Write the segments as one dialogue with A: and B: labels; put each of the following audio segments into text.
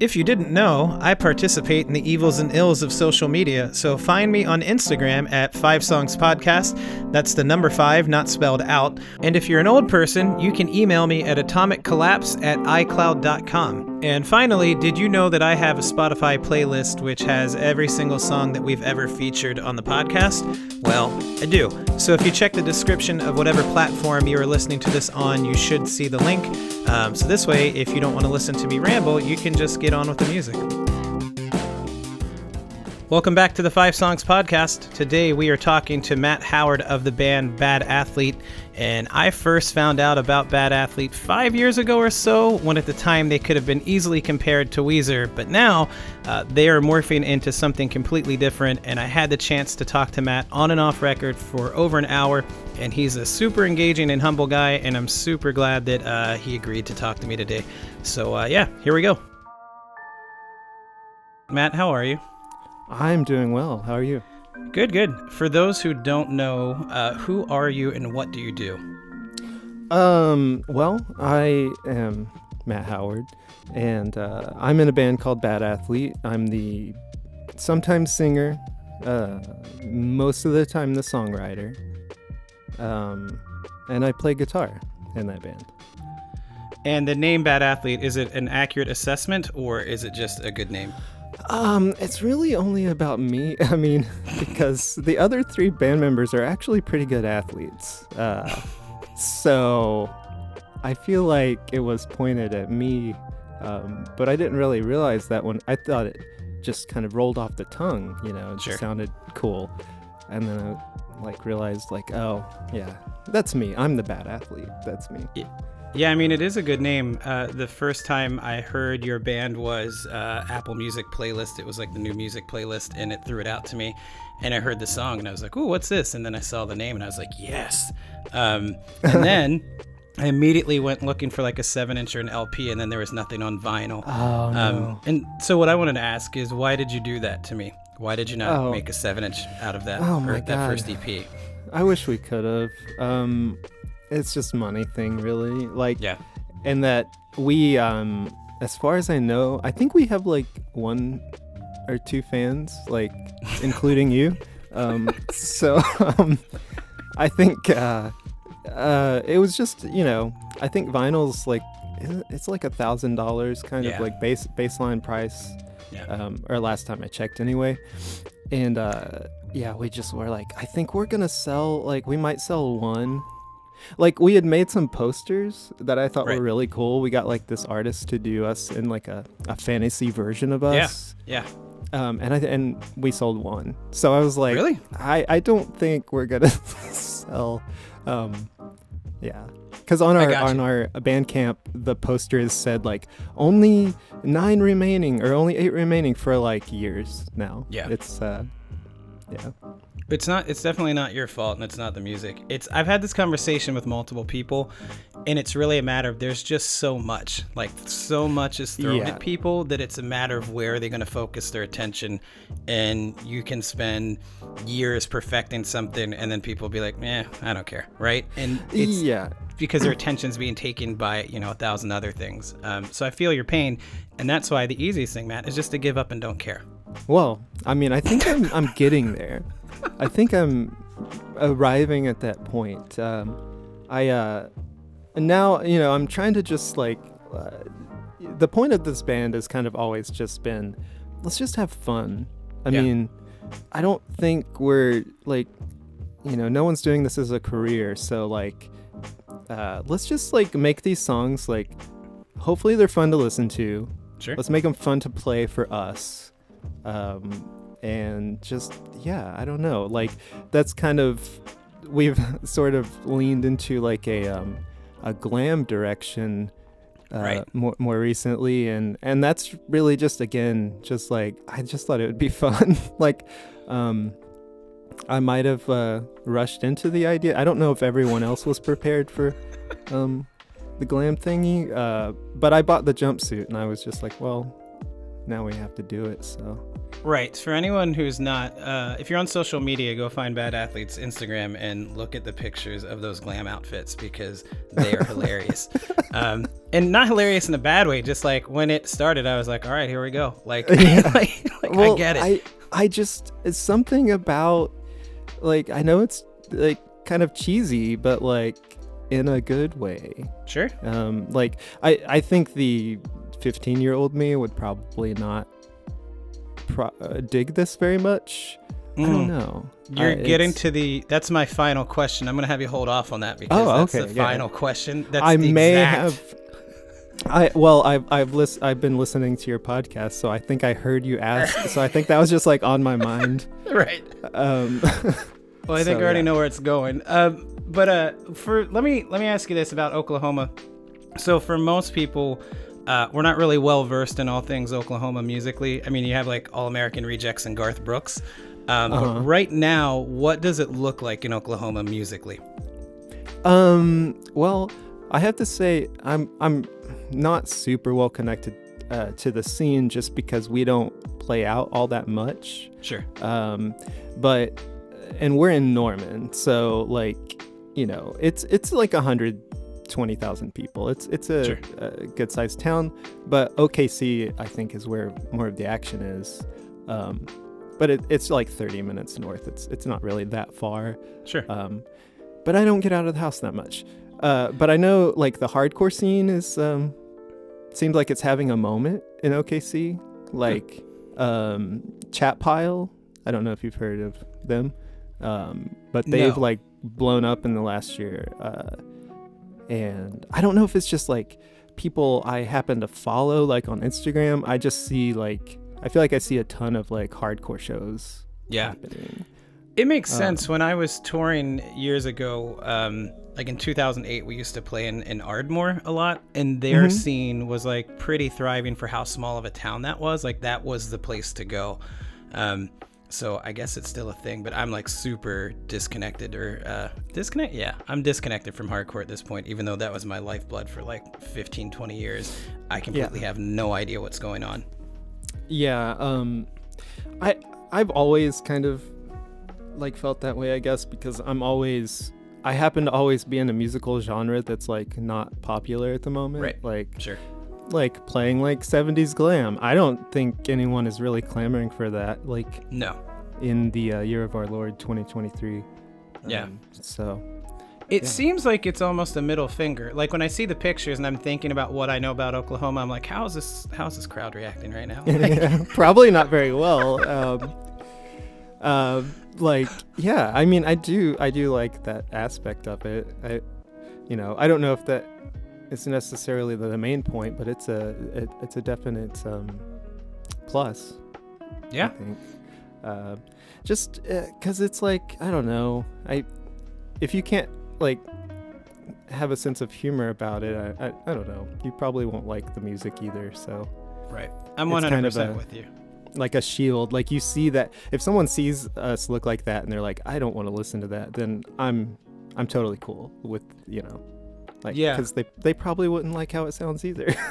A: If you didn't know, I participate in the evils and ills of social media, so find me on Instagram at Five Songs Podcast. That's the number five, not spelled out. And if you're an old person, you can email me at atomiccollapse at iCloud.com. And finally, did you know that I have a Spotify playlist which has every single song that we've ever featured on the podcast? Well, I do. So if you check the description of whatever platform you are listening to this on, you should see the link. Um, so this way, if you don't want to listen to me ramble, you can just get on with the music. Welcome back to the Five Songs Podcast. Today we are talking to Matt Howard of the band Bad Athlete. And I first found out about Bad Athlete five years ago or so, when at the time they could have been easily compared to Weezer. But now uh, they are morphing into something completely different. And I had the chance to talk to Matt on and off record for over an hour. And he's a super engaging and humble guy. And I'm super glad that uh, he agreed to talk to me today. So, uh, yeah, here we go. Matt, how are you?
B: I'm doing well. How are you?
A: Good, good. For those who don't know, uh, who are you and what do you do?
B: Um, well, I am Matt Howard, and uh, I'm in a band called Bad Athlete. I'm the sometimes singer, uh, most of the time the songwriter, um, and I play guitar in that band.
A: And the name Bad Athlete, is it an accurate assessment or is it just a good name?
B: Um, it's really only about me. I mean, because the other three band members are actually pretty good athletes. Uh, so I feel like it was pointed at me, um, but I didn't really realize that when I thought it just kind of rolled off the tongue, you know, it
A: Sure.
B: just sounded cool. And then I like realized like, oh, yeah, that's me. I'm the bad athlete. That's me.
A: Yeah, I mean, it is a good name. Uh, the first time I heard your band was uh, Apple Music playlist. It was like the new music playlist, and it threw it out to me. And I heard the song, and I was like, "Ooh, what's this?" And then I saw the name, and I was like, "Yes." Um, and then I immediately went looking for like a seven-inch or an LP, and then there was nothing on vinyl.
B: Oh,
A: Um, and so what I wanted to ask is, why did you do that to me? Why did you not
B: Oh.
A: make a seven-inch out of that?
B: Oh
A: or
B: my
A: that
B: God.
A: first EP.
B: I wish we could have. Um, it's just money thing, really. Like,
A: Yeah.
B: and that we, um, as far as I know, I think we have like one or two fans, like including you. Um, so um, I think uh, uh, it was just you know I think vinyl's like it's like a thousand dollars kind
A: Yeah.
B: of like base baseline price
A: Yeah.
B: um, or last time I checked anyway. And uh, yeah, we just were like, I think we're gonna sell like we might sell one. Like we had made some posters that I thought
A: Right.
B: were really cool. We got like this artist to do us in like a, a fantasy version of us.
A: Yeah.
B: Um, and I and we sold one. So I was like,
A: Really?
B: I I don't think we're gonna sell. Um, yeah, because on our on
A: you.
B: our Bandcamp, the posters said like only nine remaining or only eight remaining for like years now.
A: Yeah.
B: it's uh, yeah.
A: It's not. It's definitely not your fault, and it's not the music. It's. I've had this conversation with multiple people, and it's really a matter of there's just so much. Like so much is thrown
B: Yeah.
A: at people that it's a matter of where they're going to focus their attention, and you can spend years perfecting something, and then people be like, "Eh, I don't care," right? And it's
B: yeah,
A: because their attention's being taken by you know a thousand other things. Um, so I feel your pain, and that's why the easiest thing, Matt, is just to give up and don't care.
B: Well, I mean, I think I'm I'm getting there. I think I'm arriving at that point. Um, I uh, now you know I'm trying to just like uh, the point of this band has kind of always just been let's just have fun. I
A: Yeah.
B: mean, I don't think we're like you know no one's doing this as a career, so like uh, let's just like make these songs like hopefully they're fun to listen to.
A: Sure.
B: Let's make them fun to play for us. Um, and just, yeah, I don't know. Like, that's kind of, we've sort of leaned into like a, um, a glam direction. Uh,
A: Right.
B: more, more recently and and that's really just again just like i just thought it would be fun like um i might have uh rushed into the idea i don't know if everyone else was prepared for um the glam thingy uh but i bought the jumpsuit and i was just like well now we have to do it. So
A: Right. For anyone who's not, uh, if you're on social media, go find Bad Athletes Instagram and look at the pictures of those glam outfits because they are hilarious. Um, and not hilarious in a bad way. Just like when it started, I was like, all right, here we go. Like, like, like, I get it.
B: I, I just, it's something about, like, I know it's like kind of cheesy, but like in a good way.
A: Sure.
B: Um, like, I, I think the 15 year old me would probably not pro- uh, dig this very much. I don't
A: Mm.
B: know.
A: You're
B: I-
A: getting to the. That's my final question. I'm gonna have you hold off on that because
B: Oh,
A: that's
B: okay,
A: the
B: yeah.
A: final question. That's
B: I may
A: exact-
B: have. I well, I've I've lis- I've been listening to your podcast, so I think I heard you ask. so I think that was just like on my mind.
A: right.
B: Um,
A: Well, I think
B: So,
A: I already
B: yeah.
A: know where it's going. Um, but uh, for let me let me ask you this about Oklahoma. So for most people, uh, we're not really well versed in all things Oklahoma musically. I mean, you have like All American Rejects and Garth Brooks. Um,
B: Uh-huh.
A: But right now, what does it look like in Oklahoma musically?
B: um, well, I have to say I'm I'm not super well connected uh, to the scene just because we don't play out all that much.
A: Sure.
B: Um, but and we're in Norman, so like you know, it's it's like a hundred twenty thousand people. It's it's a,
A: Sure.
B: a good sized town, but OKC I think is where more of the action is. Um, but it, it's like 30 minutes north. It's it's not really that far.
A: Sure.
B: Um, but I don't get out of the house that much. Uh, but I know like the hardcore scene is um, seems like it's having a moment in OKC. Like um, Chat Pile. I don't know if you've heard of them, um, but they've
A: No.
B: like blown up in the last year. Uh, and I don't know if it's just like people I happen to follow like on Instagram. I just see like I feel like I see a ton of like hardcore shows
A: yeah.
B: happening.
A: It makes
B: Um,
A: sense. When I was touring years ago, um, like in 2008, we used to play in, in Ardmore a lot, and their
B: Mhm.
A: scene was like pretty thriving for how small of a town that was. Like that was the place to go. Um, so I guess it's still a thing, but I'm like super disconnected or uh, disconnect. Yeah, I'm disconnected from hardcore at this point, even though that was my lifeblood for like 15, 20 years. I completely have no idea what's going on.
B: Yeah, um I I've always kind of like felt that way, I guess, because I'm always I happen to always be in a musical genre that's like not popular at the moment.
A: Right.
B: Like
A: Sure.
B: Like playing like 70s glam. I don't think anyone is really clamoring for that like
A: No.
B: in the uh, year of our Lord 2023.
A: Yeah.
B: Um, so
A: It
B: Yeah.
A: seems like it's almost a middle finger. Like when I see the pictures and I'm thinking about what I know about Oklahoma, I'm like, how is this? How's this crowd reacting right now?
B: Yeah, probably not very well. Um, uh, like, yeah, I mean, I do, I do like that aspect of it. I, you know, I don't know if that is necessarily the, main point, but it's a, it, it's a definite um, plus. I
A: yeah,
B: think. Uh, just because it's like I don't know, I if you can't like have a sense of humor about it, I, I, I don't know, you probably won't like the music either. So
A: right. I'm
B: It's
A: 100
B: kind of
A: percent
B: a-
A: with you.
B: like a shield. Like you see that if someone sees us look like that and they're like, I don't want to listen to that, then I'm I'm totally cool with you know, like
A: Yeah.
B: because they they probably wouldn't like how it sounds either.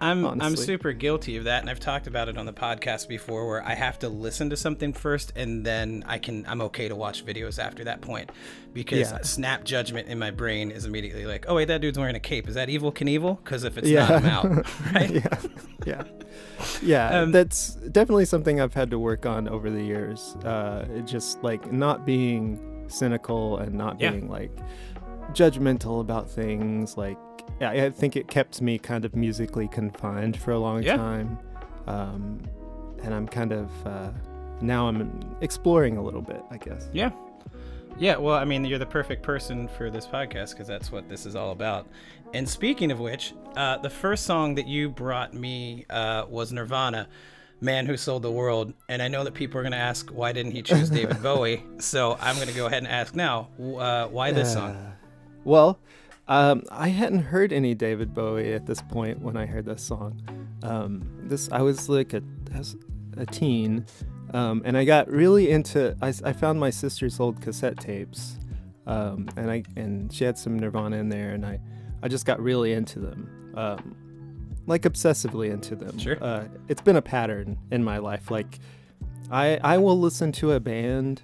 A: I'm I'm super guilty of that, and I've talked about it on the podcast before, where I have to listen to something first, and then I can I'm okay to watch videos after that point, because
B: Yeah.
A: snap judgment in my brain is immediately like, oh wait, that dude's wearing a cape. Is that Evel Knievel? Because if it's
B: Yeah.
A: not, I'm out. Right?
B: yeah, yeah, yeah.
A: Um,
B: that's definitely something I've had to work on over the years. Uh, just like not being cynical and not
A: Yeah.
B: being like judgmental about things. Like I, I think it kept me kind of musically confined for a long
A: Yeah.
B: time, um, and I'm kind of uh, now I'm exploring a little bit. I guess.
A: Yeah. Yeah, well, I mean, you're the perfect person for this podcast because that's what this is all about. And speaking of which, uh, the first song that you brought me uh, was Nirvana, Man Who Sold the World. And I know that people are going to ask, why didn't he choose David Bowie? So I'm going to go ahead and ask now, uh, why this song?
B: Well, um, I hadn't heard any David Bowie at this point when I heard this song. Um, this I was like a as a teen, um, and I got really into. I, I, found my sister's old cassette tapes, um, and I and she had some Nirvana in there, and I I just got really into them. Um, like obsessively into them.
A: Sure.
B: Uh, it's been a pattern in my life. Like, I I will listen to a band,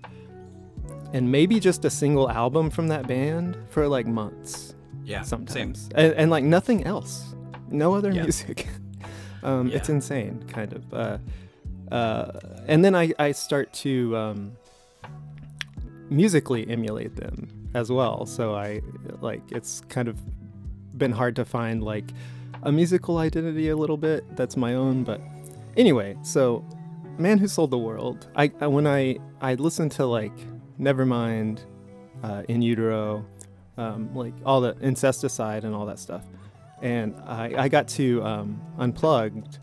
B: and maybe just a single album from that band for like months
A: Yeah.
B: sometimes, and, and like nothing else, no other
A: Yeah.
B: music. um, It's insane, kind of. Uh, uh, and then I I start to um, musically emulate them as well. So I like it's kind of been hard to find like a musical identity a little bit that's my own. But anyway, so Man Who Sold the World. I, I when I I listened to like Nevermind, uh, In Utero, um, like all the Incesticide and all that stuff, and I I got to um, Unplugged.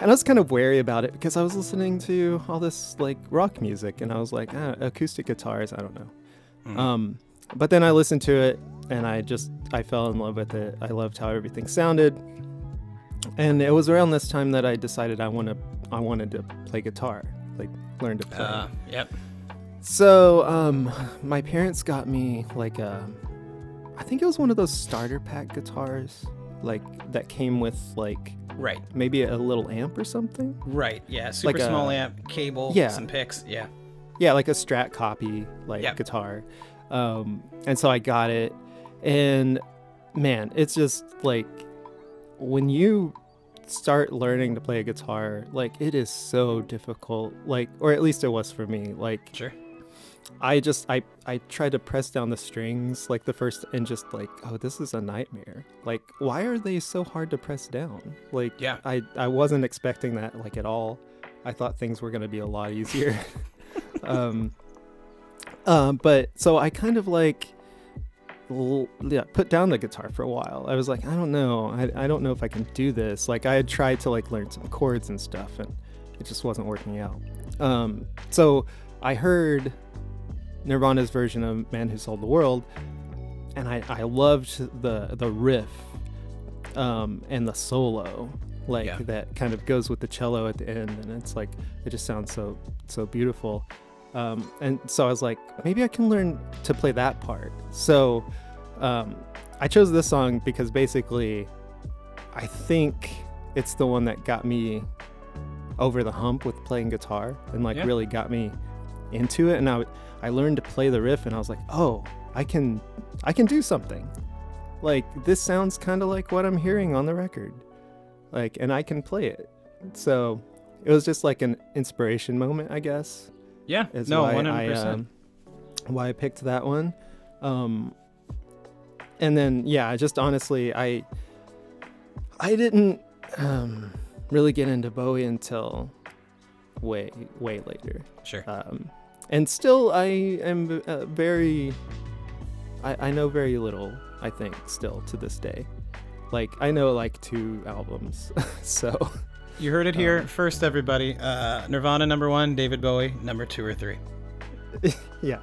B: And I was kind of wary about it because I was listening to all this like rock music, and I was like, ah, acoustic guitars. I don't know.
A: Mhm.
B: Um, but then I listened to it, and I just I fell in love with it. I loved how everything sounded, and it was around this time that I decided I want to I wanted to play guitar, like learn to play.
A: Uh, yep.
B: So, um, my parents got me like a, I think it was one of those starter pack guitars, like that came with like
A: Right.
B: maybe a little amp or something.
A: Right. Yeah. Super
B: Like
A: small
B: a-
A: amp, cable,
B: Yeah.
A: some picks. Yeah.
B: Yeah, like a Strat copy, like
A: Yep.
B: guitar. Um, and so I got it, and man, it's just like when you start learning to play a guitar, like it is so difficult. Like, or at least it was for me. Like,
A: Sure.
B: I just I I tried to press down the strings like the first and just like oh this is a nightmare. Like why are they so hard to press down? Like
A: Yeah.
B: I I wasn't expecting that like at all. I thought things were going to be a lot easier. um um but so I kind of like l- yeah, put down the guitar for a while. I was like, I don't know. I, I don't know if I can do this. Like I had tried to like learn some chords and stuff and it just wasn't working out. Um so I heard Nirvana's version of Man Who Sold the World, and I, I loved the the riff um, and the solo, like
A: Yeah.
B: that kind of goes with the cello at the end, and it's like it just sounds so so beautiful. Um, and so I was like, maybe I can learn to play that part. So um, I chose this song because basically, I think it's the one that got me over the hump with playing guitar and like
A: Yeah.
B: really got me into it and I, I learned to play the riff and I was like oh I can I can do something like this sounds kind of like what I'm hearing on the record like and I can play it so it was just like an inspiration moment I guess
A: Yeah.
B: is
A: no,
B: why I
A: hundred percent.
B: um, why I picked that one. Um, and then yeah, just honestly, I I didn't um, really get into Bowie until way way later.
A: Sure.
B: Um, and still, I am uh, very I, I know very little. I think still to this day. Like I know like two albums, so
A: You heard it here
B: um,
A: first, everybody. Uh, Nirvana number one, David Bowie number two or three.
B: yeah, yeah.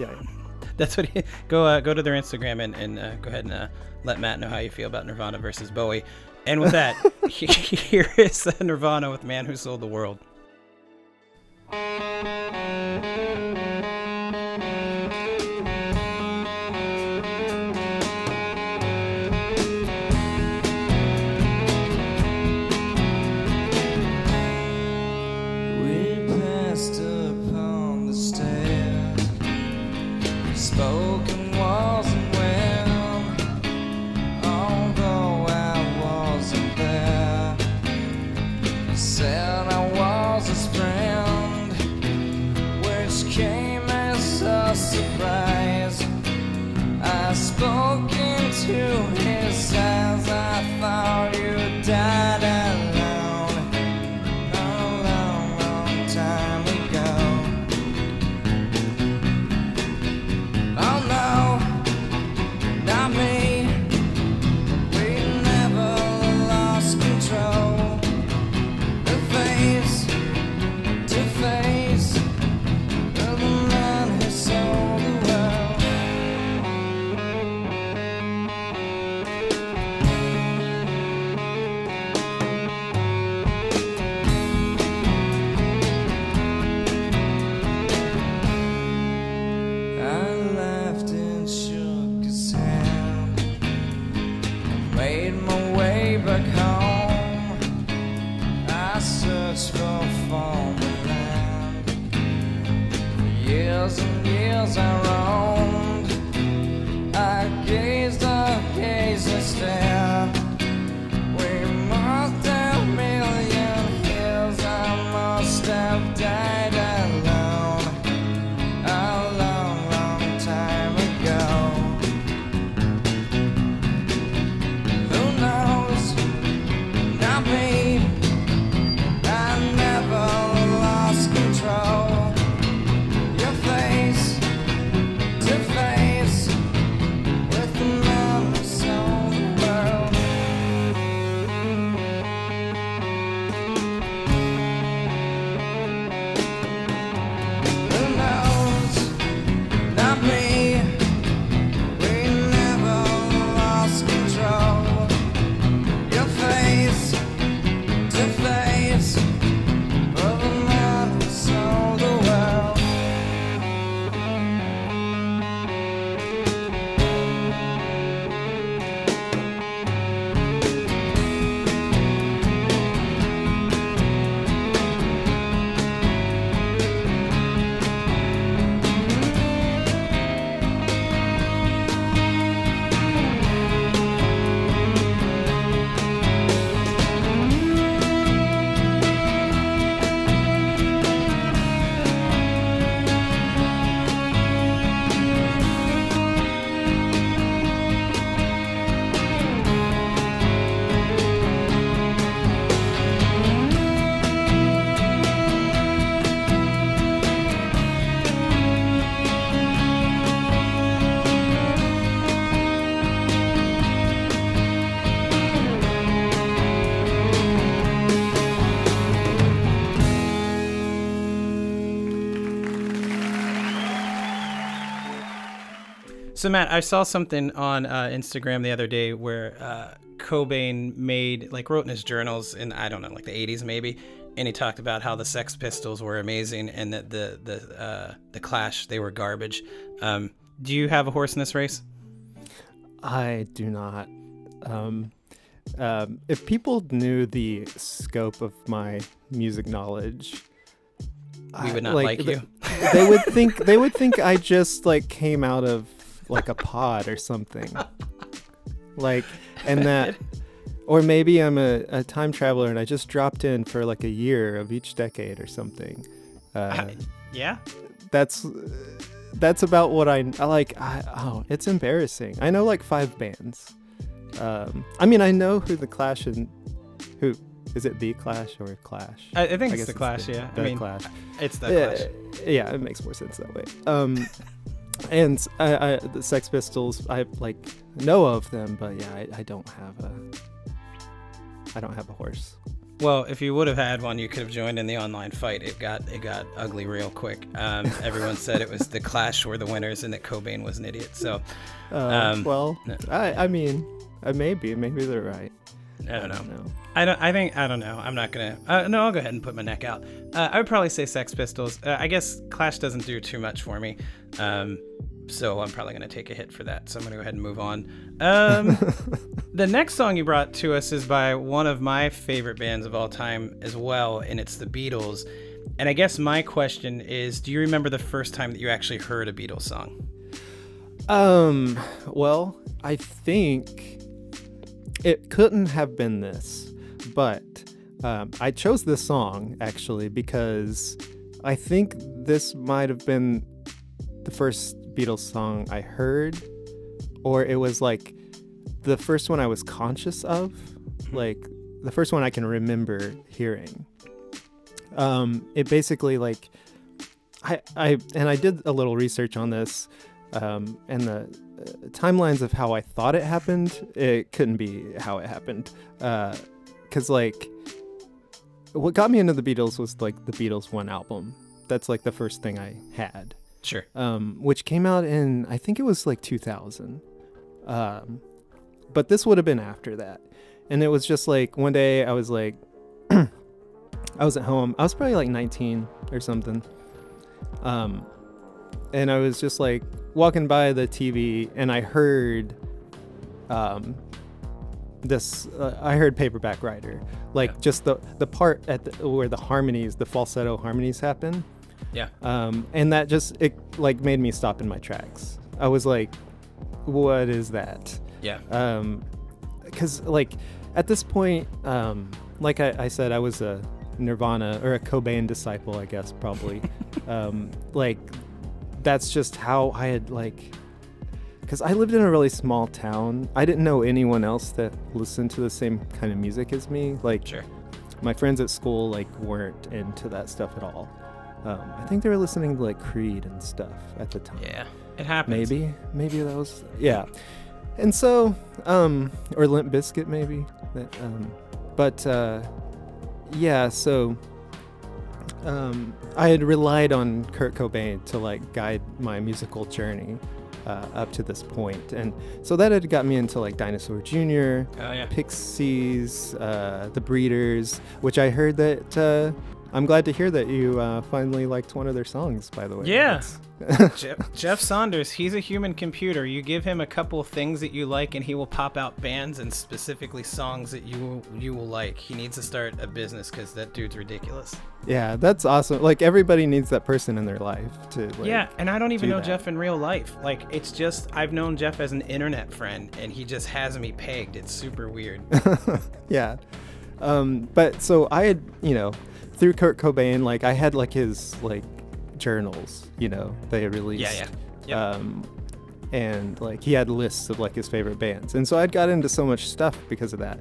B: yeah.
A: That's what. He, go uh, go to their Instagram and, and uh, go ahead and uh, let Matt know how you feel about Nirvana versus Bowie. And with that, here is uh, Nirvana with "Man Who Sold the World." So Matt, I saw something on uh, Instagram the other day where uh, Cobain made like wrote in his journals in I don't know like the 80s maybe, and he talked about how the Sex Pistols were amazing and that the the uh, the Clash they were garbage. Um, do you have a horse in this race?
B: I do not. Um, um, if people knew the scope of my music knowledge,
A: We would not like,
B: th-
A: you.
B: they would think they would think I just like came out of like a pod or something. Like, and that, or maybe I'm a, a time traveler and I just dropped in for like a year of each decade or something. Uh,
A: yeah.
B: that's that's about what I I like. I, oh, it's embarrassing. I know like five bands. Um, I mean, I know who the Clash and who is it? The Clash or Clash?
A: I, I think it's the Clash. yeah.
B: The
A: I mean,
B: Clash.
A: it's the
B: yeah,
A: Clash.
B: yeah, it makes more sense that way. Um, and I, I, the Sex Pistols, I like know of them, but yeah, I, I don't have a, I don't have a horse.
A: Well, if you would have had one, you could have joined in the online fight. It got it got ugly real quick. Um, everyone said it was the Clash were the winners and that Cobain was an idiot. So
B: Uh,
A: Um,
B: well,
A: no.
B: I, I mean, uh, maybe, maybe they're right.
A: I don't know.
B: know.
A: I don't. I think I don't know. I'm not gonna. Uh, no, I'll go ahead and put my neck out. Uh, I would probably say Sex Pistols. Uh, I guess Clash doesn't do too much for me, um, so I'm probably gonna take a hit for that. So I'm gonna go ahead and move on. Um, the next song you brought to us is by one of my favorite bands of all time as well, and it's the Beatles. And I guess my question is, do you remember the first time that you actually heard a Beatles song?
B: Um, well, I think it couldn't have been this, but um, I chose this song actually because I think this might have been the first Beatles song I heard, or it was like the first one I was conscious of, like the first one I can remember hearing. Um, it basically like I I and I did a little research on this um, and the uh, timelines of how I thought it happened, it couldn't be how it happened. Because, like, what got me into the Beatles was, like, the Beatles One album. That's, like, the first thing I had,
A: Sure.
B: um, which came out in, I think it was, like, 2000. Um, but this would have been after that. And it was just, like, one day I was, like, I was at home. I was probably, like, 19 or something. Um, and I was just like walking by the TV and I heard um this uh, I heard paperback writer like
A: Yeah.
B: just the the part at the, where the harmonies the falsetto harmonies happen
A: Yeah.
B: Um, and that just it like made me stop in my tracks. I was like, "What is that?"
A: Yeah.
B: Um, because like at this point, um, like I, I said, I was a Nirvana or a Cobain disciple, I guess probably. um, like that's just how I had like. Because I lived in a really small town, I didn't know anyone else that listened to the same kind of music as me. Like,
A: Sure.
B: my friends at school like weren't into that stuff at all. Um, I think they were listening to like Creed and stuff at the time.
A: Yeah. It happens.
B: Maybe, maybe that was yeah. And so, um, or Limp Bizkit maybe. That, um, but uh, yeah, so um, I had relied on Kurt Cobain to like guide my musical journey uh, up to this point, and so that had got me into like Dinosaur Jr.,
A: Oh yeah.
B: Pixies, uh, The Breeders, which I heard that. Uh, I'm glad to hear that you uh, finally liked one of their songs. By the way,
A: Yeah. Jeff, Jeff Saunders, he's a human computer. You give him a couple of things that you like, and he will pop out bands and specifically songs that you will, you will like. He needs to start a business because that dude's ridiculous.
B: Yeah, that's awesome. Like everybody needs that person in their life to like
A: yeah, and I don't even
B: do
A: know
B: that.
A: Jeff in real life. Like, it's just I've known Jeff as an internet friend, and he just has me pegged. It's super weird.
B: yeah. Um but so I had, you know, through Kurt Cobain like I had like his like journals, you know, they released.
A: Yeah, yeah. Yep.
B: Um and like he had lists of like his favorite bands. And so I'd got into so much stuff because of that.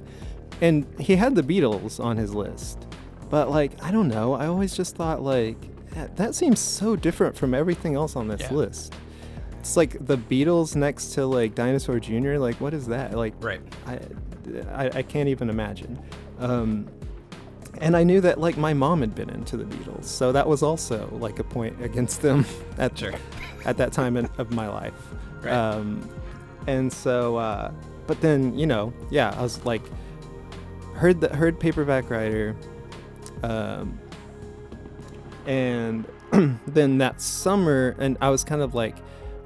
B: And he had the Beatles on his list. But like I don't know, I always just thought like that, that seems so different from everything else on this
A: Yeah.
B: list. It's like the Beatles next to like Dinosaur Jr. Like what is that? Like
A: right.
B: I, I, I can't even imagine. Um, and I knew that like my mom had been into the Beatles, so that was also like a point against them at
A: Sure.
B: at that time in, of my life.
A: Right.
B: Um, and so, uh, but then you know, yeah, I was like, heard that heard Paperback Writer, um, and then that summer, and I was kind of like,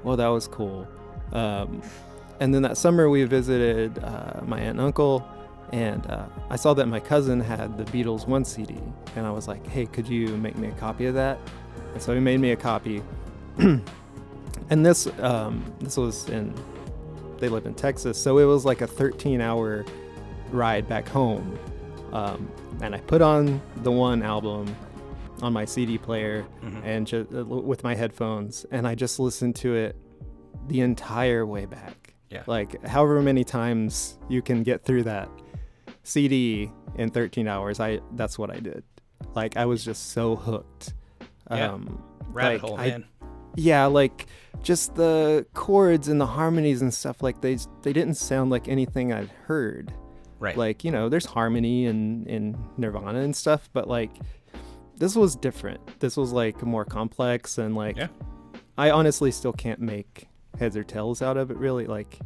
B: well, that was cool. Um, and then that summer we visited uh, my aunt and uncle, and uh, I saw that my cousin had the Beatles one CD, and I was like, hey, could you make me a copy of that? And so he made me a copy. and this um, this was in they live in Texas, so it was like a 13 hour ride back home. Um, and I put on the one album on my CD player
A: Mhm.
B: and just with my headphones, and I just listened to it the entire way back.
A: Yeah.
B: Like however many times you can get through that CD in 13 hours, I that's what I did. Like I was just so hooked.
A: Yeah.
B: Um,
A: Rabbit
B: like,
A: hole,
B: I-
A: man.
B: yeah, like just the chords and the harmonies and stuff like they they didn't sound like anything I'd heard.
A: Right.
B: Like, you know, there's harmony in in Nirvana and stuff, but like this was different. This was like more complex and like
A: Yeah.
B: I honestly still can't make heads or tails out of it really like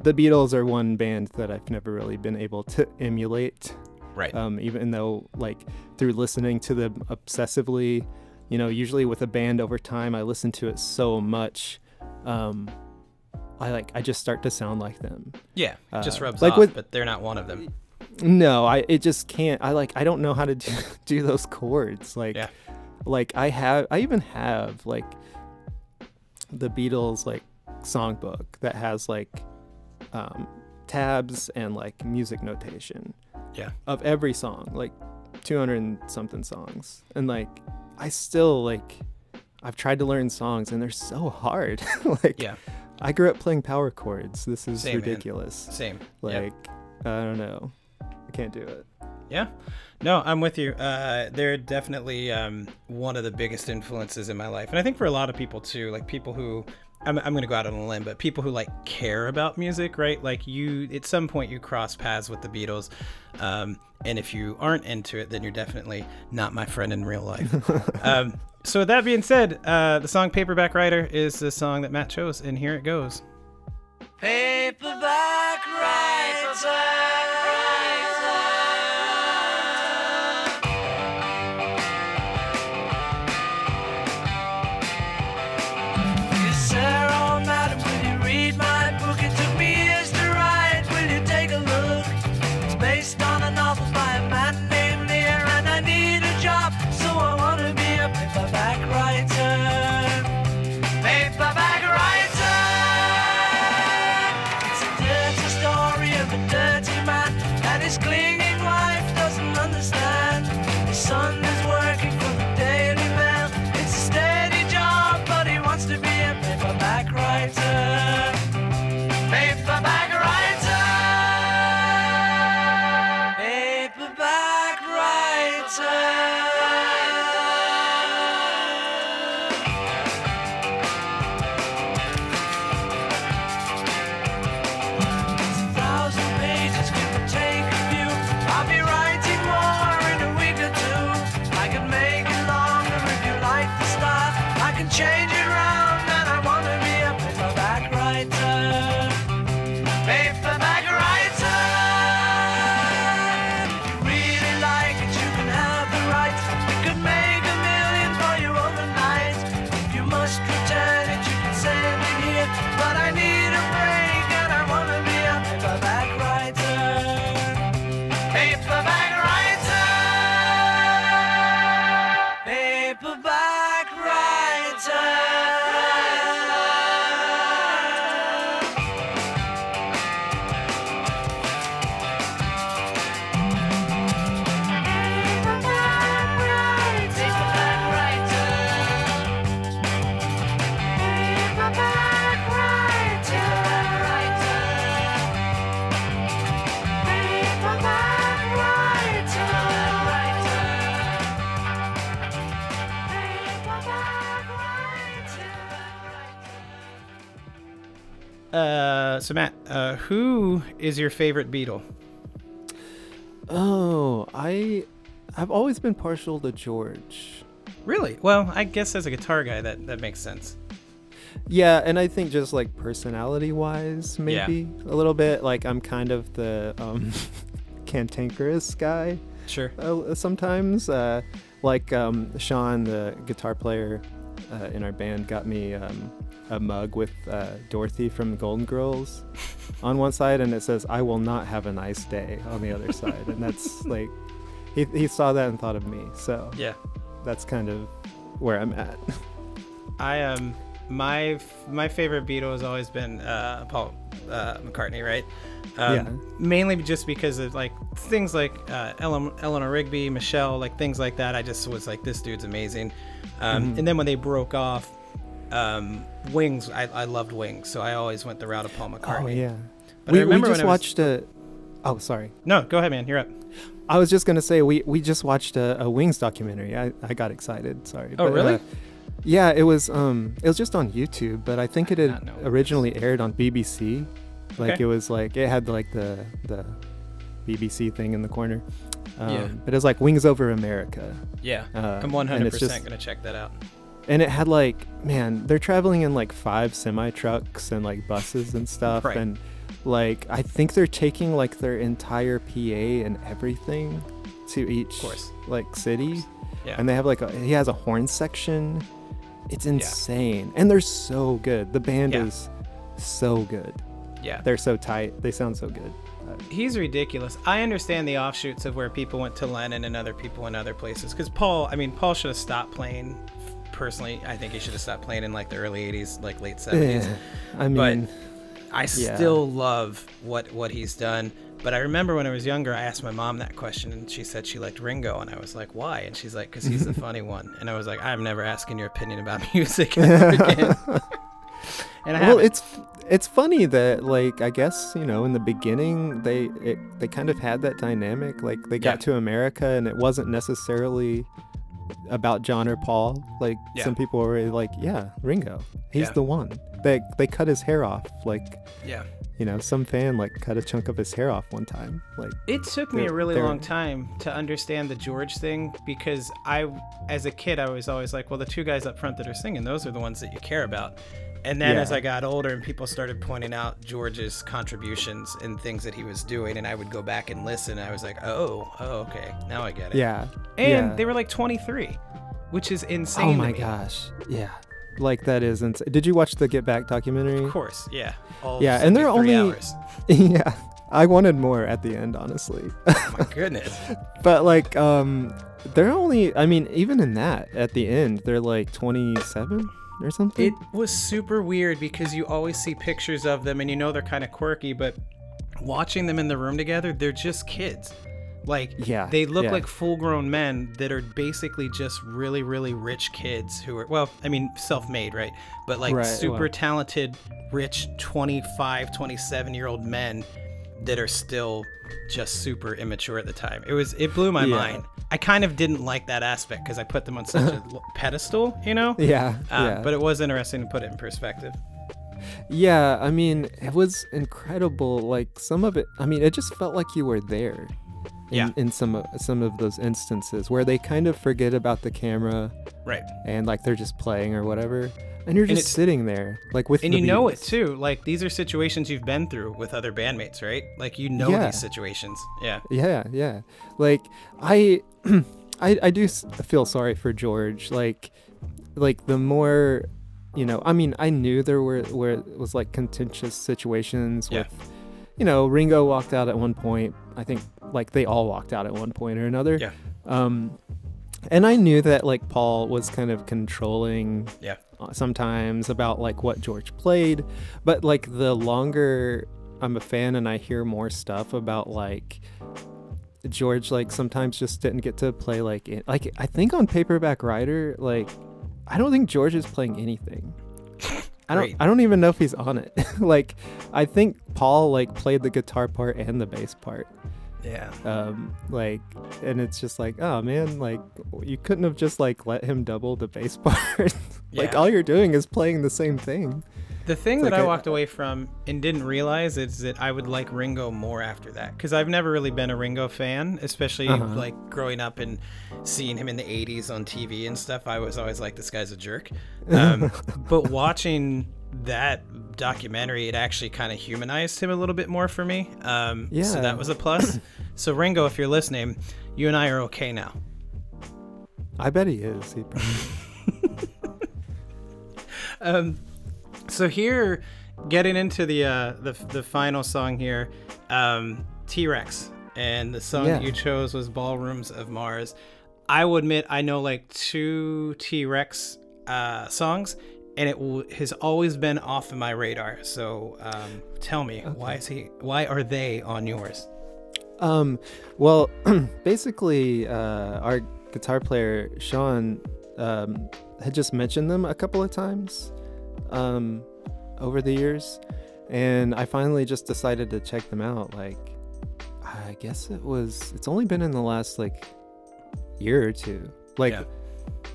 B: the Beatles are one band that I've never really been able to emulate
A: right.
B: um, even though like through listening to them obsessively you know usually with a band over time i listen to it so much um, i like i just start to sound like them
A: yeah. It just
B: uh,
A: rubs
B: like
A: off,
B: with-
A: but they're not one of them.
B: no i it just can't i like i don't know how to do, do those chords like
A: Yeah.
B: like i have i even have like the beatles like songbook that has like um, tabs and like music notation
A: Yeah.
B: of every song, like 200 and something songs. And like, I still like, I've tried to learn songs and they're so hard. like,
A: Yeah.
B: I grew up playing power chords. This is
A: Same, man.
B: ridiculous.
A: Same.
B: Like, I don't know. I can't do it.
A: Yeah. No, I'm with you. Uh, they're definitely um, one of the biggest influences in my life. And I think for a lot of people too, like people who, I'm, I'm going to go out on a limb, but people who like care about music, right? Like you, at some point you cross paths with the Beatles. Um, and if you aren't into it, then you're definitely not my friend in real life. um, so with that being said, uh, the song Paperback Writer is the song that Matt chose. And here it goes.
C: Paperback writer.
A: Uh, so Matt, uh, who is your favorite Beatle?
B: Oh, I I've always been partial to George.
A: Really? Well, I guess as a guitar guy, that that makes sense.
B: Yeah, and I think just like personality wise,
A: Yeah.
B: maybe a little bit. Like I'm kind of the um, cantankerous guy
A: Sure.
B: uh, sometimes. Uh, like um, Sean, the guitar player uh, in our band, got me um, a mug with uh, Dorothy from Golden Girls on one side, and it says "I will not have a nice day" on the other side, and that's like he he saw that and thought of me. So
A: Yeah.
B: that's kind of where I'm at.
A: I um my f- my favorite Beatle has always been uh, Paul uh, McCartney, right? Um,
B: Yeah.
A: Mainly just because of like things like uh, Ellen, Eleanor Rigby, Michelle, like things like that. I just was like, this dude's amazing. Um,
B: Mm-hmm.
A: And then when they broke off, um, Wings, I, I loved Wings, so I always went the route of Paul McCartney.
B: Oh yeah.
A: But
B: we,
A: I remember
B: we just
A: was-
B: watched a. Oh, sorry.
A: No, go ahead, man. You're up.
B: I was just gonna say we we just watched a, a Wings documentary. I, I got excited. Sorry.
A: Oh, really?
B: uh, yeah, it was um it was just on YouTube, but I think it had originally aired on BBC. Like
A: Okay.
B: it was like it had like the the BBC thing in the corner. Um,
A: Yeah.
B: But it was like Wings Over America.
A: Yeah.
B: Uh,
A: I'm 100%
B: just-
A: going to check that out.
B: and it had like man they're traveling in like five semi trucks and like buses and stuff
A: Right.
B: and like i think they're taking like their entire pa and everything to each like city
A: Yeah.
B: and they have like a, he has a horn section it's insane and they're so good the band
A: Yeah.
B: is so good
A: yeah.
B: they're so tight they sound so good
A: He's ridiculous. I understand the offshoots of where people went to Lennon and other people in other places. Because Paul, I mean, Paul should have stopped playing. Personally, I think he should have stopped playing in like the early '80s, like late '70s.
B: eh, i
A: But-
B: mean
A: I
B: Yeah.
A: still love what what he's done. But I remember when I was younger, I asked my mom that question, and she said she liked Ringo, and I was like, "Why?" And she's like, "Cause he's the funny one." And I was like, "I'm never asking your opinion about music ever again." And I
B: well
A: haven't.
B: it's it's funny that like i guess you know in the beginning they it, they kind of had that dynamic like they got
A: Yeah.
B: to america and it wasn't necessarily about john or paul like
A: Yeah.
B: some people were like yeah ringo he's
A: Yeah.
B: the one they they cut his hair off like
A: yeah.
B: you know some fan like cut a chunk of his hair off one time like
A: It took me a really long time to understand the George thing because I, as a kid, I was always like, well, the two guys up front that are singing, those are the ones that you care about. And then
B: Yeah.
A: as I got older and people started pointing out George's contributions and things that he was doing, and I would go back and listen, I was like, oh, oh, okay, now I get it.
B: yeah
A: And
B: yeah.
A: they were like 23, which is insane.
B: oh my gosh yeah like that is insane did you watch the get back documentary
A: Of course, yeah. All
B: Yeah, and they're only-
A: hours.
B: yeah i wanted more at the end honestly
A: Oh my goodness.
B: but like um they're only i mean even in that at the end they're like 27 or something
A: It was super weird because you always see pictures of them and you know they're kind of quirky, but watching them in the room together, they're just kids. Like,
B: Yeah,
A: they look
B: yeah.
A: like full grown men that are basically just really, really rich kids who are, well, I mean, self made, right? But like
B: Right,
A: super
B: well.
A: talented, rich 25, 27 year old men that are still just super immature at the time. It was, it blew my
B: Yeah.
A: mind. I kind of didn't like that aspect because I put them on such a pedestal, you know?
B: yeah
A: Uh,
B: yeah
A: But it was interesting to put it in perspective.
B: yeah i mean it was incredible like some of it i mean it just felt like you were there in,
A: Yeah.
B: in some of some of those instances where they kind of forget about the camera
A: Right.
B: and like they're just playing or whatever and you're just
A: it's-
B: sitting there like with
A: And you know it too. Like these are situations you've been through with other bandmates, right? Like you know
B: Yeah.
A: these situations. Yeah.
B: Yeah, yeah. Like I, I, I do feel sorry for George. Like, like the more, you know, I mean, I knew there were where it was like contentious situations
A: Yeah.
B: with, you know, Ringo walked out at one point. I think like they all walked out at one point or another.
A: Yeah.
B: Um, and I knew that like Paul was kind of controlling
A: Yeah.
B: uh, sometimes about like what George played, but like the longer I'm a fan and I hear more stuff about like George like sometimes just didn't get to play like it, like I think on Paperback Writer like I don't think George is playing anything. I don't
A: Great.
B: I don't even know if he's on it. like I think Paul like played the guitar part and the bass part
A: Yeah.
B: um like and it's just like oh man like you couldn't have just like let him double the bass part like
A: Yeah.
B: all you're doing is playing the same thing
A: The thing
B: It's
A: that
B: like
A: I
B: I-
A: walked away from and didn't realize is that I would like Ringo more after that because I've never really been a Ringo fan, especially
B: Uh-huh.
A: like growing up and seeing him in the '80s on TV and stuff. I was always like, this guy's a jerk. Um, but watching that documentary, it actually kind of humanized him a little bit more for me. Um,
B: yeah.
A: So that was a plus. so Ringo, if you're listening, you and I are okay now.
B: I bet he is. He probably,
A: Um, so here, getting into the uh, the the final song here, um, T Rex, and the song that
B: Yeah.
A: you chose was "Ballrooms of Mars." I will admit I know like two T Rex uh, songs, and it w- has always been off of my radar. So um, tell me, why is he? Why are they on yours?
B: Um, well, basically, uh, our guitar player Sean um, had just mentioned them a couple of times um, over the years, and I finally just decided to check them out. Like, I guess it was. It's only been in the last like year or two. Like,
A: Yeah.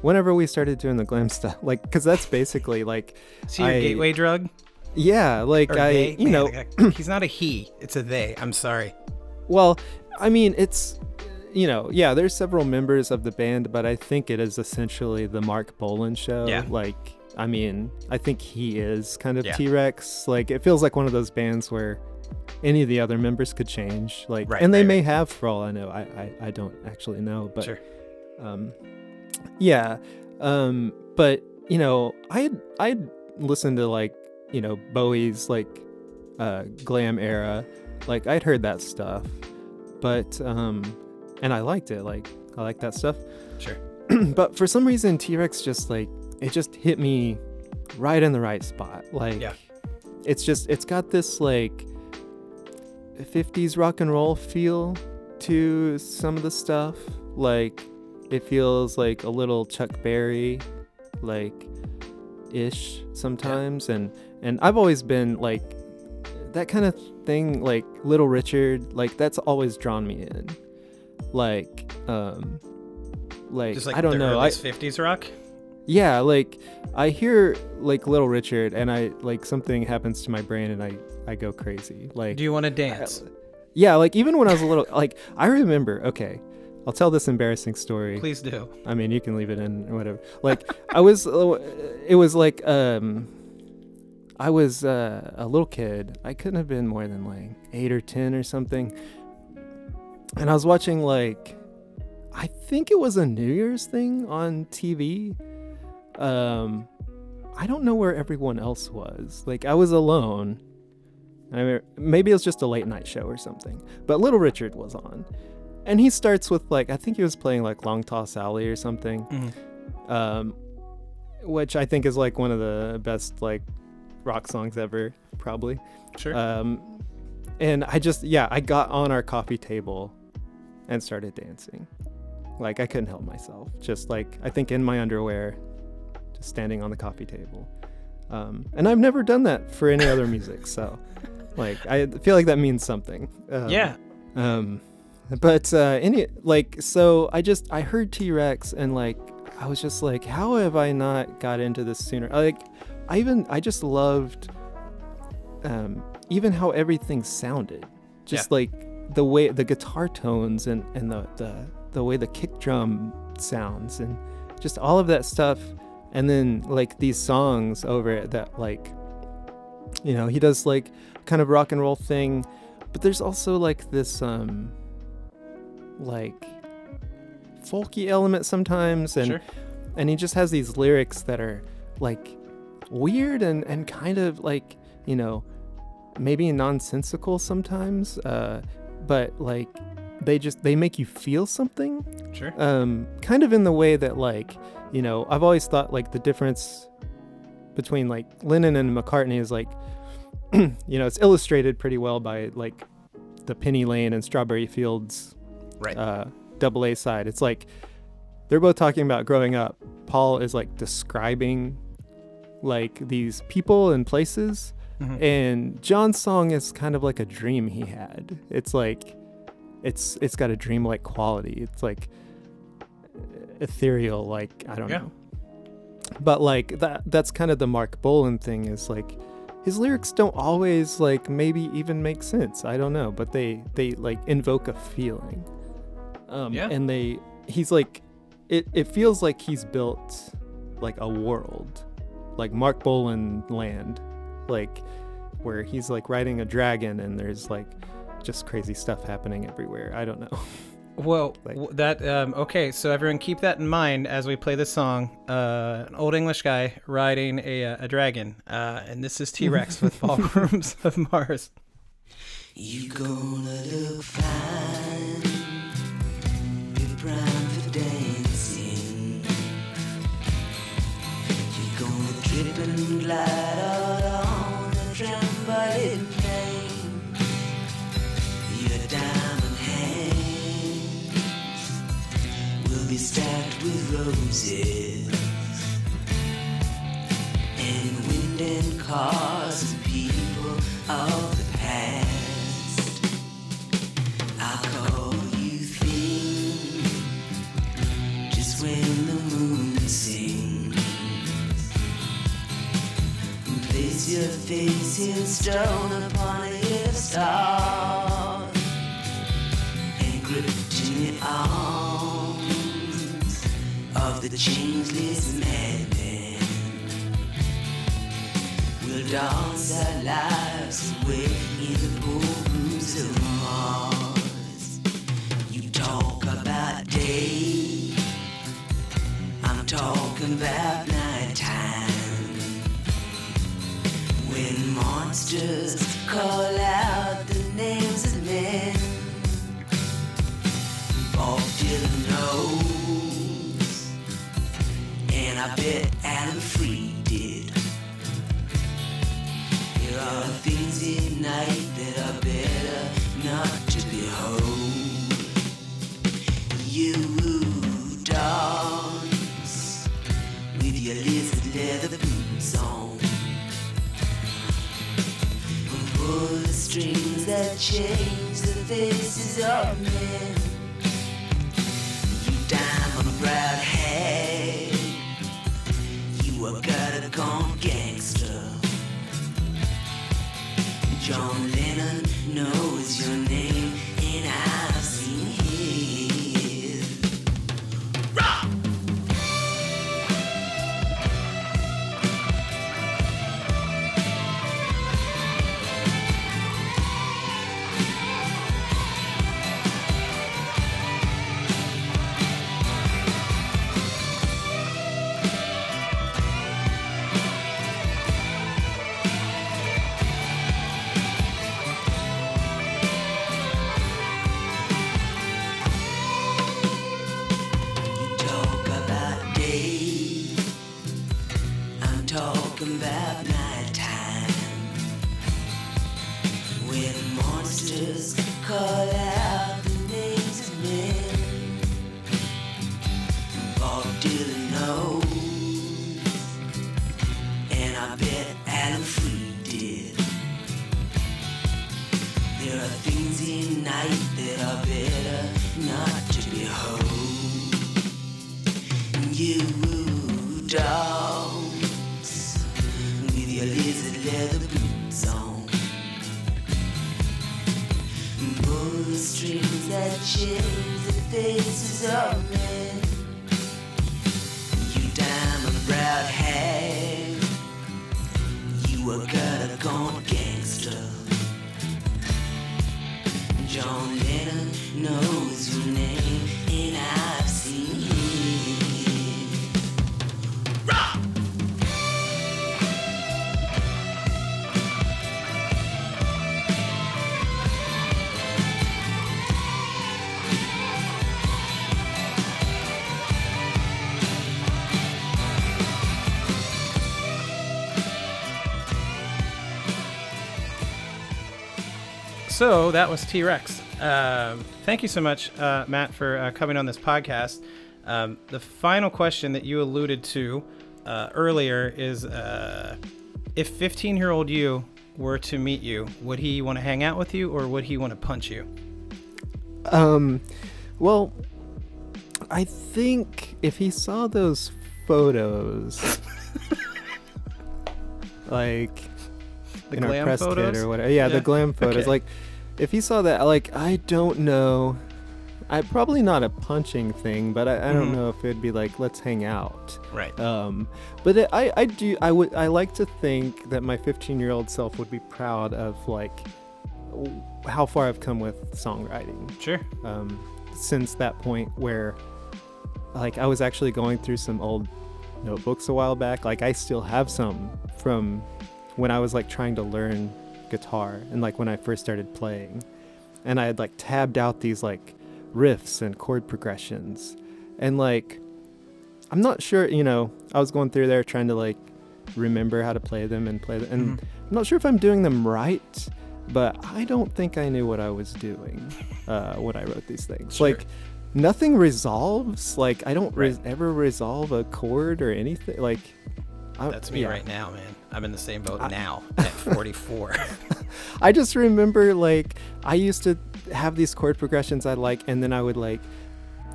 B: Whenever we started doing the glam stuff, like, because that's basically like,
A: he your
B: I-
A: gateway drug?
B: yeah, like
A: Or
B: I,
A: they?
B: you
A: Man,
B: know,
A: he's not a he; it's a they. I'm sorry.
B: Well, I mean, it's you know, yeah, there's several members of the band, but I think it is essentially the Marc Bolan show.
A: Yeah.
B: Like, I mean, I think he is kind of
A: Yeah.
B: T-Rex. Like, it feels like one of those bands where any of the other members could change. Like,
A: Right,
B: and they
A: right,
B: may
A: right.
B: have for all I know. I I, I don't actually know, but
A: Sure.
B: um, yeah, um, but you know, I had I had listened to like you know Bowie's like uh, glam era, like I'd heard that stuff, but um, and I liked it. Like I like that stuff,
A: Sure.
B: but for some reason T Rex just like it just hit me right in the right spot. Like
A: Yeah.
B: it's just it's got this like 50s rock and roll feel to some of the stuff. Like it feels like a little Chuck Berry like ish sometimes and and I've always been like that kind of thing like Little Richard like that's always drawn me in. Like um like,
A: Just like
B: I don't know. I,
A: '50s rock.
B: yeah, like I hear like Little Richard and I like something happens to my brain and I I go crazy. Like
A: Do you want to dance?
B: yeah, like even when I was a little like I remember, okay. I'll tell this embarrassing story.
A: Please do.
B: I mean, you can leave it in or whatever. Like I was uh, it was like um I was uh, a little kid. I couldn't have been more than like 8 or 10 or something. And I was watching like I think it was a New Year's thing on TV. Um I don't know where everyone else was. Like I was alone. I mean, maybe it was just a late night show or something. But Little Richard was on. And he starts with like I think he was playing like Long Tall Sally or something.
A: Mhm.
B: Um which I think is like one of the best like rock songs ever, probably.
A: Sure.
B: Um, and I just, yeah, I got on our coffee table and started dancing. Like I couldn't help myself. Just like I think in my underwear, just standing on the coffee table. Um, and I've never done that for any other music, so like I feel like that means something. Um,
A: yeah.
B: um, but uh, any like so I just I heard T Rex and like I was just like, how have I not got into this sooner? Like I even I just loved um, even how everything sounded, just like the way the guitar tones and and the the the way the kick drum sounds and just all of that stuff. And then like these songs over it that like you know he does like kind of rock and roll thing but there's also like this um like folky element sometimes and
A: Sure.
B: and he just has these lyrics that are like weird and and kind of like you know maybe nonsensical sometimes uh but like they just they make you feel something
A: Sure.
B: um kind of in the way that like you know i've always thought like the difference between like lennon and mccartney is like you know it's illustrated pretty well by like the penny lane and strawberry fields
A: Right.
B: uh double a side it's like they're both talking about growing up paul is like describing like these people and places
A: Mhm.
B: and john's song is kind of like a dream he had it's like it's it's got a dreamlike quality it's like ethereal like i don't
A: Yeah.
B: know but like that that's kind of the marc bolan thing is like his lyrics don't always like maybe even make sense. I don't know, but they they like invoke a feeling. Um,
A: Yeah.
B: And they he's like it it feels like he's built like a world, like Marc Bolan land, like where he's like riding a dragon and there's like just crazy stuff happening everywhere. I don't know.
A: Well,
B: Like-
A: that um, okay. So everyone, keep that in mind as we play this song. Uh, an old English guy riding a uh, a dragon, uh, and this is T Rex with Ballrooms of Mars.
C: You gonna look fine. And glide out on a trampoline plane. Your diamond hands will be stacked with roses. And wind and cars and people of the past. I'll call you thin just when the moon sings. Place your face in stone upon a and grip to the arms of the changeless madman. We'll dance our lives away in the ballrooms of Mars. You talk about day, I'm talking about nighttime. When monsters call out the names of men, Bob Dylan knows, and I bet Alan Freed did. There are things in night that are better not to behold. You dance with your lizard leather boots on. Pull the strings that change the faces of men. You diamond proud hag. You a gutter gone gangster. John Lennon knows your name, and I've John Lennon knows your name, and I've
A: So that was T Rex. Um, thank you so much, uh, Matt, for uh, coming on this podcast. Um, the final question that you alluded to uh, earlier is uh, if 15 year old you were to meet you, would he want to hang out with you or would he want to punch you?
B: Um, well, I think if he saw those photos, like,
A: The
B: in our
A: glam
B: press
A: photos?
B: kit or whatever. Yeah,
A: Yeah,
B: the glam photos.
A: okay.
B: Like, if he saw that, like, I don't know. I probably not a punching thing, but I, I don't
A: Mhm.
B: know if it'd be like, let's hang out.
A: Right.
B: Um, but it, I, I do, I would, I like to think that my 15 year old self would be proud of like how far I've come with songwriting
A: Sure.
B: um, since that point where like I was actually going through some old notebooks a while back. Like I still have some from when I was like trying to learn guitar and like when I first started playing. And I had like tabbed out these like riffs and chord progressions. And like I'm not sure, you know, I was going through there trying to like remember how to play them and play them. And
A: Mhm.
B: I'm not sure if I'm doing them right, but I don't think I knew what I was doing uh, when I wrote these things.
A: Sure.
B: Like, nothing resolves. Like, I don't res-
A: Right.
B: ever resolve a chord or anything. Like, I,
A: That's me
B: yeah.
A: right now, man. I'm in the same boat
B: I-
A: now at 44.
B: I just remember like I used to have these chord progressions I like, and then I would like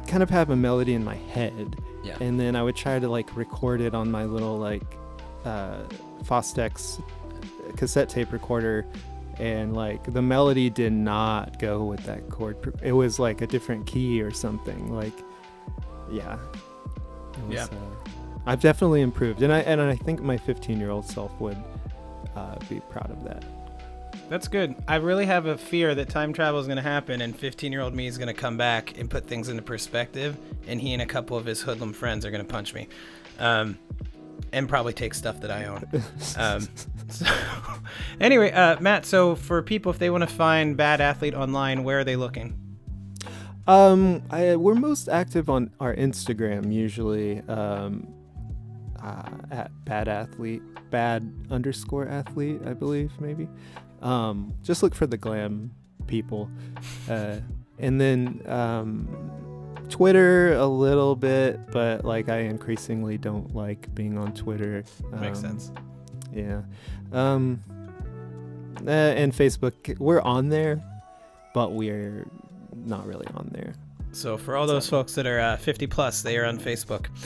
B: kind of have a melody in my head,
A: yeah.
B: and then I would try to like record it on my little like uh, Fostex cassette tape recorder, and like the melody did not go with that chord. Pro- it was like a different key or something. Like, yeah, was,
A: Yeah.
B: Uh, I've definitely improved, and I and I think my 15 year old self would uh, be proud of that.
A: That's good. I really have a fear that time travel is going to happen and 15 year old me is going to come back and put things into perspective, and he and a couple of his hoodlum friends are going to punch me. Um, and probably take stuff that I own. Um, so, anyway, uh, Matt, so for people, if they want to find Bad Athlete online, where are they looking?
B: Um, I, we're most active on our Instagram usually. Um, uh, at bad athlete, bad underscore athlete, I believe maybe. Um, just look for the glam people, uh, and then um, Twitter a little bit, but like I increasingly don't like being on Twitter.
A: Makes
B: Um,
A: sense.
B: Yeah. Um, uh, and Facebook, we're on there, but we're not really on there.
A: So for all those folks that are uh, 50 plus, they are on Facebook.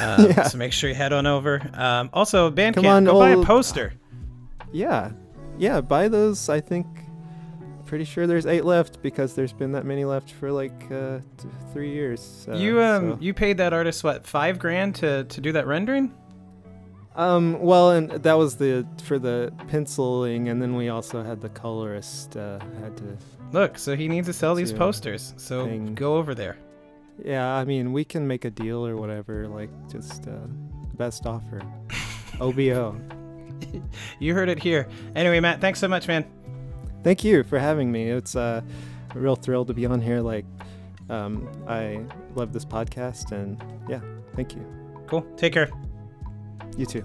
A: Um,
B: Yeah.
A: So make sure you head on over. Um, also, Bandcamp,
B: Come on,
A: go buy a poster.
B: Yeah, yeah. Buy those. I think. Pretty sure there's eight left because there's been that many left for like uh, t- three years. Uh,
A: you um
B: so-
A: you paid that artist what five grand to to do that rendering?
B: Um. Well, and that was the for the penciling, and then we also had the colorist uh, had to.
A: Look, so he needs to sell these posters. So
B: thing.
A: go over there.
B: Yeah, I mean, we can make a deal or whatever. Like just uh, best offer. OBO.
A: You heard it here. Anyway, Matt, thanks so much, man.
B: Thank you for having me. It's uh, a real thrill to be on here. Like, um, I love this podcast, and yeah, thank you.
A: Cool. Take care.
B: You too.